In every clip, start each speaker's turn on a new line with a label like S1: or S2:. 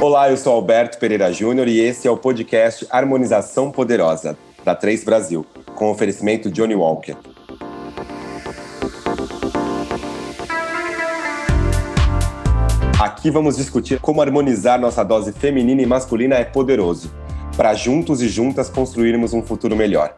S1: Olá, eu sou Alberto Pereira Júnior e esse é o podcast Harmonização Poderosa, da Três Brasil, com oferecimento Johnny Walker. Aqui vamos discutir como harmonizar nossa dose feminina e masculina é poderoso, para juntos e juntas construirmos um futuro melhor.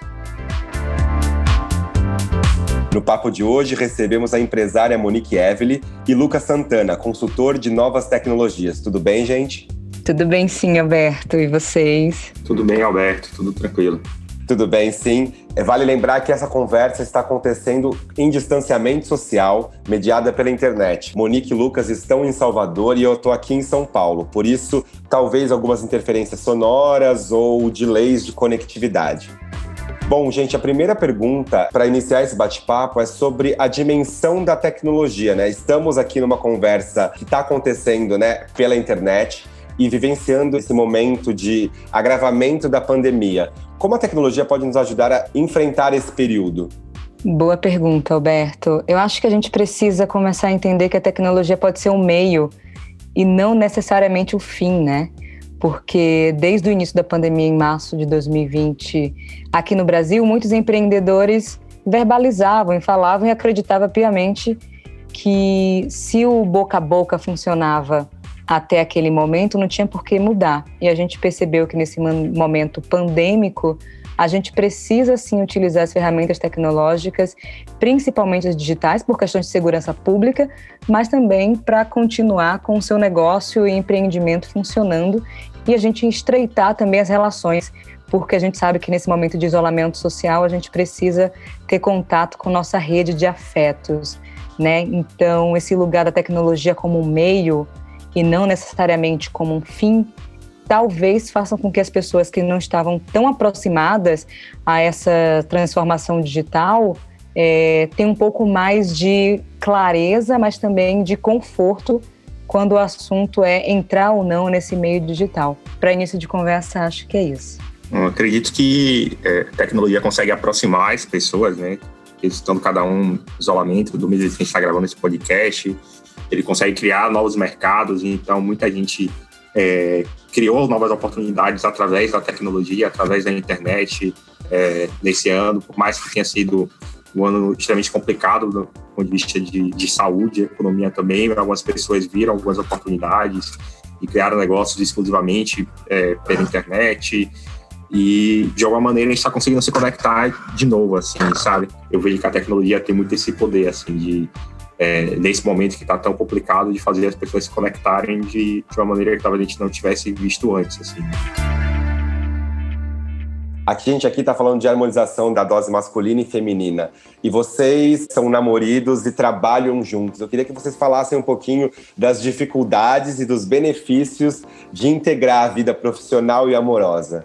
S1: No papo de hoje, recebemos a empresária Monique Evely e Lucas Santana, consultor de novas tecnologias. Tudo bem, gente?
S2: Tudo bem, sim, Alberto. E vocês?
S3: Tudo bem, Alberto. Tudo tranquilo.
S1: Tudo bem, sim. É, vale lembrar que essa conversa está acontecendo em distanciamento social, mediada pela internet. Monique e Lucas estão em Salvador e eu estou aqui em São Paulo. Por isso, talvez algumas interferências sonoras ou delays de conectividade. Bom, gente, a primeira pergunta para iniciar esse bate-papo é sobre a dimensão da tecnologia, né? Estamos aqui numa conversa que está acontecendo, né, pela internet e vivenciando esse momento de agravamento da pandemia. Como a tecnologia pode nos ajudar a enfrentar esse período?
S2: Boa pergunta, Alberto. Eu acho que a gente precisa começar a entender que a tecnologia pode ser um meio e não necessariamente o fim, né? Porque desde o início da pandemia, em março de 2020, aqui no Brasil, muitos empreendedores verbalizavam e falavam e acreditavam piamente que se o boca a boca funcionava até aquele momento, não tinha por que mudar. E a gente percebeu que nesse momento pandêmico, a gente precisa sim utilizar as ferramentas tecnológicas, principalmente as digitais, por questões de segurança pública, mas também para continuar com o seu negócio e empreendimento funcionando e a gente estreitar também as relações, porque a gente sabe que nesse momento de isolamento social a gente precisa ter contato com nossa rede de afetos, né? Então, esse lugar da tecnologia como um meio e não necessariamente como um fim, talvez façam com que as pessoas que não estavam tão aproximadas a essa transformação digital é, tenham um pouco mais de clareza, mas também de conforto quando o assunto é entrar ou não nesse meio digital. Para início de conversa, acho que é isso.
S3: Eu acredito que é, tecnologia consegue aproximar as pessoas, né? Estão cada um isolamento, do mesmo que a gente está gravando esse podcast, ele consegue criar novos mercados, então muita gente é, criou novas oportunidades através da tecnologia, através da internet é, nesse ano, por mais que tenha sido um ano extremamente complicado do ponto de vista de, de saúde, economia também. Algumas pessoas viram algumas oportunidades e criaram negócios exclusivamente é, pela internet. E de alguma maneira a gente está conseguindo se conectar de novo, assim, sabe? Eu vejo que a tecnologia tem muito esse poder, assim, de é, nesse momento que está tão complicado, de fazer as pessoas se conectarem de, de uma maneira que talvez a gente não tivesse visto antes, assim.
S1: A gente aqui está falando de harmonização da dose masculina e feminina. E vocês são namoridos e trabalham juntos. Eu queria que vocês falassem um pouquinho das dificuldades e dos benefícios de integrar a vida profissional e amorosa.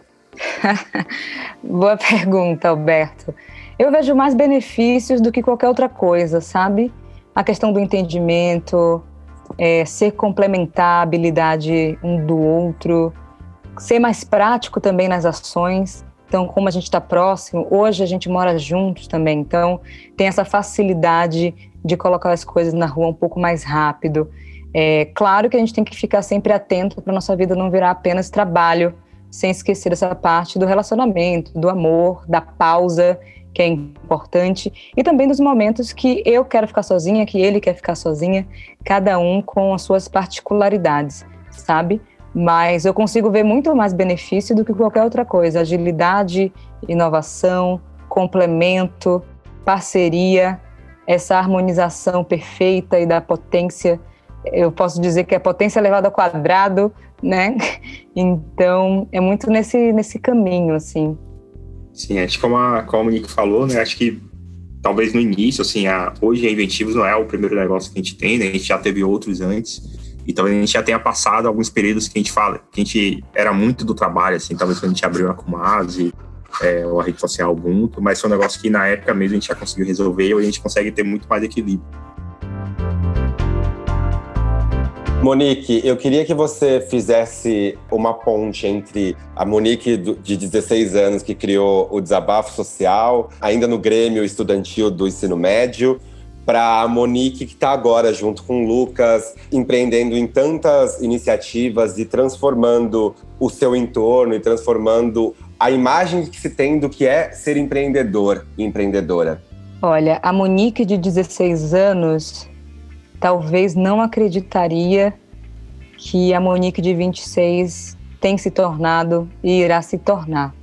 S2: Boa pergunta, Alberto. Eu vejo mais benefícios do que qualquer outra coisa, sabe? A questão do entendimento, é, ser complementar a habilidade um do outro, ser mais prático também nas ações. Então, como a gente está próximo, hoje a gente mora juntos também, então tem essa facilidade de colocar as coisas na rua um pouco mais rápido. É claro que a gente tem que ficar sempre atento para nossa vida não virar apenas trabalho, sem esquecer essa parte do relacionamento, do amor, da pausa, que é importante, e também dos momentos que eu quero ficar sozinha, que ele quer ficar sozinha, cada um com as suas particularidades, sabe? Mas eu consigo ver muito mais benefício do que qualquer outra coisa. Agilidade, inovação, complemento, parceria, essa harmonização perfeita e da potência. Eu posso dizer que é potência elevada ao quadrado, né? Então, é muito nesse, nesse caminho, assim.
S3: Sim, acho que como a, como a Nick falou, né? Acho que talvez no início, assim, a, hoje a Inventivos não é o primeiro negócio que a gente tem, né? A gente já teve outros antes. E talvez a gente já tenha passado alguns períodos que a gente fala, que a gente era muito do trabalho, assim, talvez quando a gente abriu a Kumase, é, ou a rede social Ubuntu, mas foi um negócio que na época mesmo a gente já conseguiu resolver e a gente consegue ter muito mais equilíbrio.
S1: Monique, eu queria que você fizesse uma ponte entre a Monique de 16 anos, que criou o Desabafo Social, ainda no Grêmio Estudantil do Ensino Médio, para a Monique, que está agora junto com o Lucas, empreendendo em tantas iniciativas e transformando o seu entorno e transformando a imagem que se tem do que é ser empreendedor e empreendedora?
S2: Olha, a Monique de 16 anos talvez não acreditaria que a Monique de 26 tem se tornado e irá se tornar,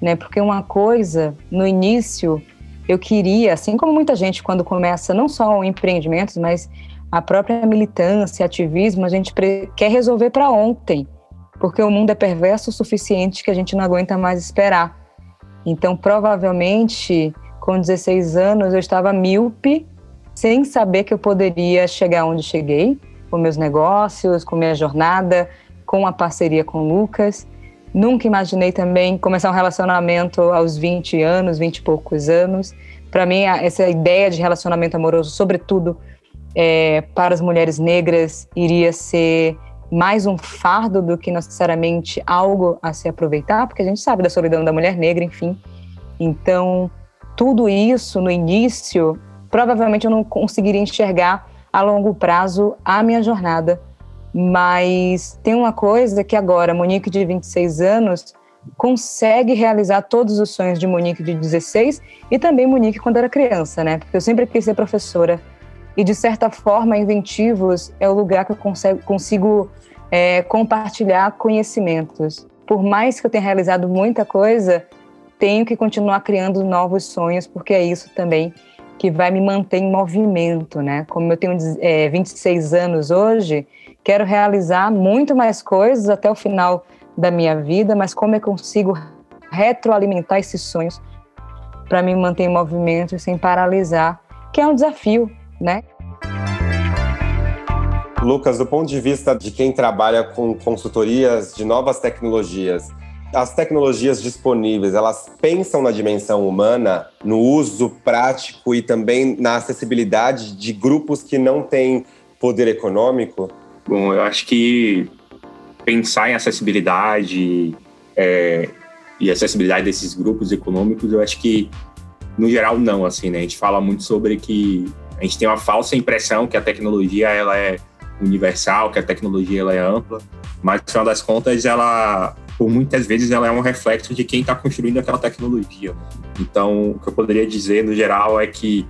S2: né? Porque uma coisa no início eu queria, assim como muita gente quando começa não só empreendimentos, mas a própria militância, ativismo, a gente quer resolver para ontem, porque o mundo é perverso o suficiente que a gente não aguenta mais esperar. Então, provavelmente, com 16 anos, eu estava míope, sem saber que eu poderia chegar onde cheguei, com meus negócios, com minha jornada, com a parceria com o Lucas. Nunca imaginei também começar um relacionamento aos 20 anos, 20 e poucos anos. Para mim, essa ideia de relacionamento amoroso, sobretudo é, para as mulheres negras, iria ser mais um fardo do que necessariamente algo a se aproveitar, porque a gente sabe da solidão da mulher negra, enfim. Então, tudo isso no início, provavelmente eu não conseguiria enxergar a longo prazo a minha jornada. Mas tem uma coisa que agora, Monique de 26 anos, consegue realizar todos os sonhos de Monique de 16 e também Monique quando era criança, né? Porque eu sempre quis ser professora. E, de certa forma, Inventivos é o lugar que eu consigo, consigo é, compartilhar conhecimentos. Por mais que eu tenha realizado muita coisa, tenho que continuar criando novos sonhos, porque é isso também que vai me manter em movimento, né? Como eu tenho é, 26 anos hoje, quero realizar muito mais coisas até o final da minha vida, mas como eu consigo retroalimentar esses sonhos para me manter em movimento sem paralisar, que é um desafio, né?
S1: Lucas, do ponto de vista de quem trabalha com consultorias de novas tecnologias, as tecnologias disponíveis, elas pensam na dimensão humana, no uso prático e também na acessibilidade de grupos que não têm poder econômico?
S3: Bom, eu acho que pensar em acessibilidade é, e acessibilidade desses grupos econômicos, eu acho que, no geral, não, assim, né? A gente fala muito sobre que a gente tem uma falsa impressão que a tecnologia, ela é universal, que a tecnologia ela é ampla, mas no final das contas ela por muitas vezes ela é um reflexo de quem está construindo aquela tecnologia. Então, o que eu poderia dizer no geral é que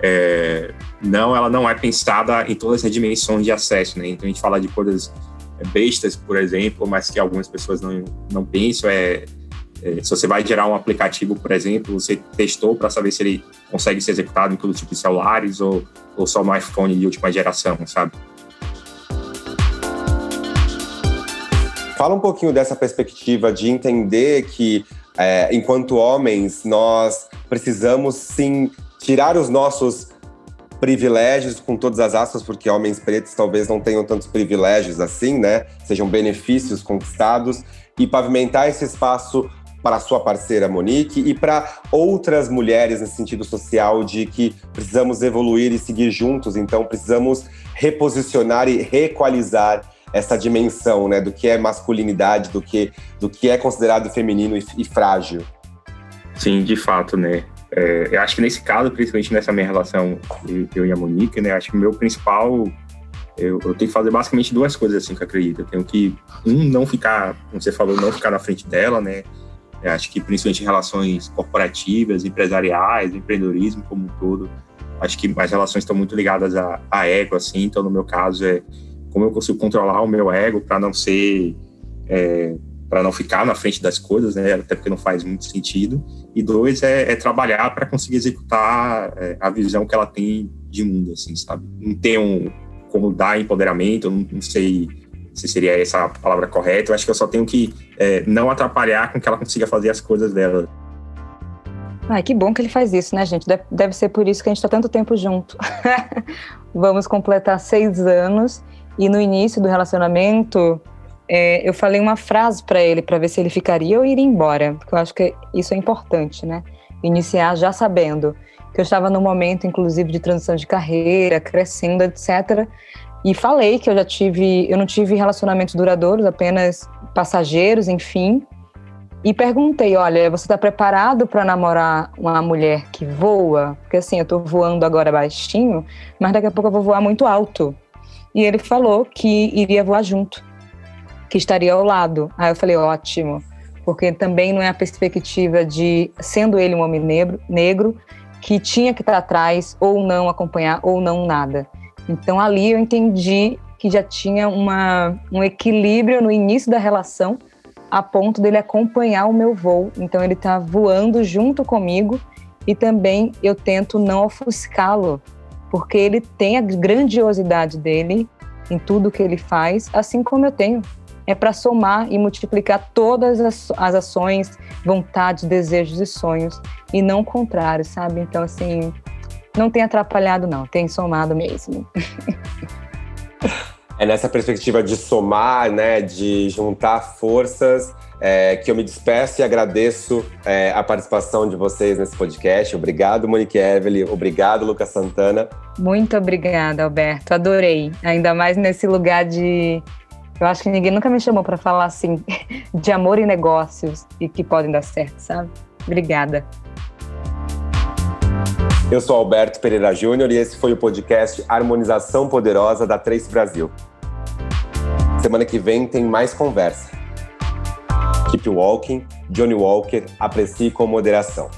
S3: é, não, ela não é pensada em todas as dimensões de acesso, né? Então a gente fala de coisas bestas, por exemplo, mas que algumas pessoas não, não pensam. É, é se você vai gerar um aplicativo, por exemplo, você testou para saber se ele consegue ser executado em todo tipo de celulares ou, ou só no iPhone de última geração, sabe?
S1: Fala um pouquinho dessa perspectiva de entender que, é, enquanto homens, nós precisamos sim tirar os nossos privilégios com todas as aspas, porque homens pretos talvez não tenham tantos privilégios assim, né? Sejam benefícios conquistados e pavimentar esse espaço para sua parceira Monique e para outras mulheres nesse sentido social de que precisamos evoluir e seguir juntos, então precisamos reposicionar e reequalizar essa dimensão, né, do que é masculinidade, do que, do que é considerado feminino e, e frágil.
S3: Sim, de fato, né? É, eu acho que nesse caso, principalmente nessa minha relação eu e a Monique, né, acho que o meu principal eu, eu, tenho que fazer basicamente duas coisas assim que eu acredito. Eu tenho que um não ficar, como você falou, não ficar na frente dela, né? Eu acho que principalmente em relações corporativas, empresariais, empreendedorismo como um todo, acho que as relações estão muito ligadas a, a ego, assim. Então, no meu caso, é como eu consigo controlar o meu ego para não ser é, para não ficar na frente das coisas, né? Até porque não faz muito sentido. E dois é, é trabalhar para conseguir executar é, a visão que ela tem de mundo, assim, sabe? Não ter um como dar empoderamento, não, não sei se seria essa a palavra correta. Eu acho que eu só tenho que é, não atrapalhar com que ela consiga fazer as coisas dela.
S2: Ai, que bom que ele faz isso, né, gente? Deve ser por isso que a gente está tanto tempo junto. Vamos completar seis anos e no início do relacionamento, é, eu falei uma frase para ele para ver se ele ficaria ou iria embora, porque eu acho que isso é importante, né? Iniciar já sabendo que eu estava num momento, inclusive, de transição de carreira, crescendo, etc. E falei que eu já tive, eu não tive relacionamentos duradouros, apenas passageiros, enfim. e perguntei: olha, você está preparado para namorar uma mulher que voa? Porque assim, eu estou voando agora baixinho, mas daqui a pouco eu vou voar muito alto. E ele falou que iria voar junto, que estaria ao lado. Aí eu falei: ótimo, porque também não é a perspectiva de, sendo ele um homem negro, negro que tinha que estar atrás, ou não acompanhar, ou não nada. Então ali eu entendi que já tinha uma, um equilíbrio no início da relação a ponto dele acompanhar o meu voo. Então ele está voando junto comigo e também eu tento não ofuscá-lo, porque ele tem a grandiosidade dele em tudo que ele faz, assim como eu tenho. É para somar e multiplicar todas as, ações, vontades, desejos e sonhos, e não o contrário, sabe? Então, assim, não tem atrapalhado, não, tem somado mesmo.
S1: É nessa perspectiva de somar, né, de juntar forças, é, que eu me despeço e agradeço é, a participação de vocês nesse podcast. Obrigado, Monique Evelyn. Obrigado, Lucas Santana.
S2: Muito obrigada, Alberto. Adorei. Ainda mais nesse lugar de. Eu acho que ninguém nunca me chamou para falar assim de amor e negócios e que podem dar certo, sabe? Obrigada.
S1: Eu sou Alberto Pereira Júnior e esse foi o podcast Harmonização Poderosa da Trace Brasil. Semana que vem tem mais conversa. Keep walking, Johnny Walker, aprecie com moderação.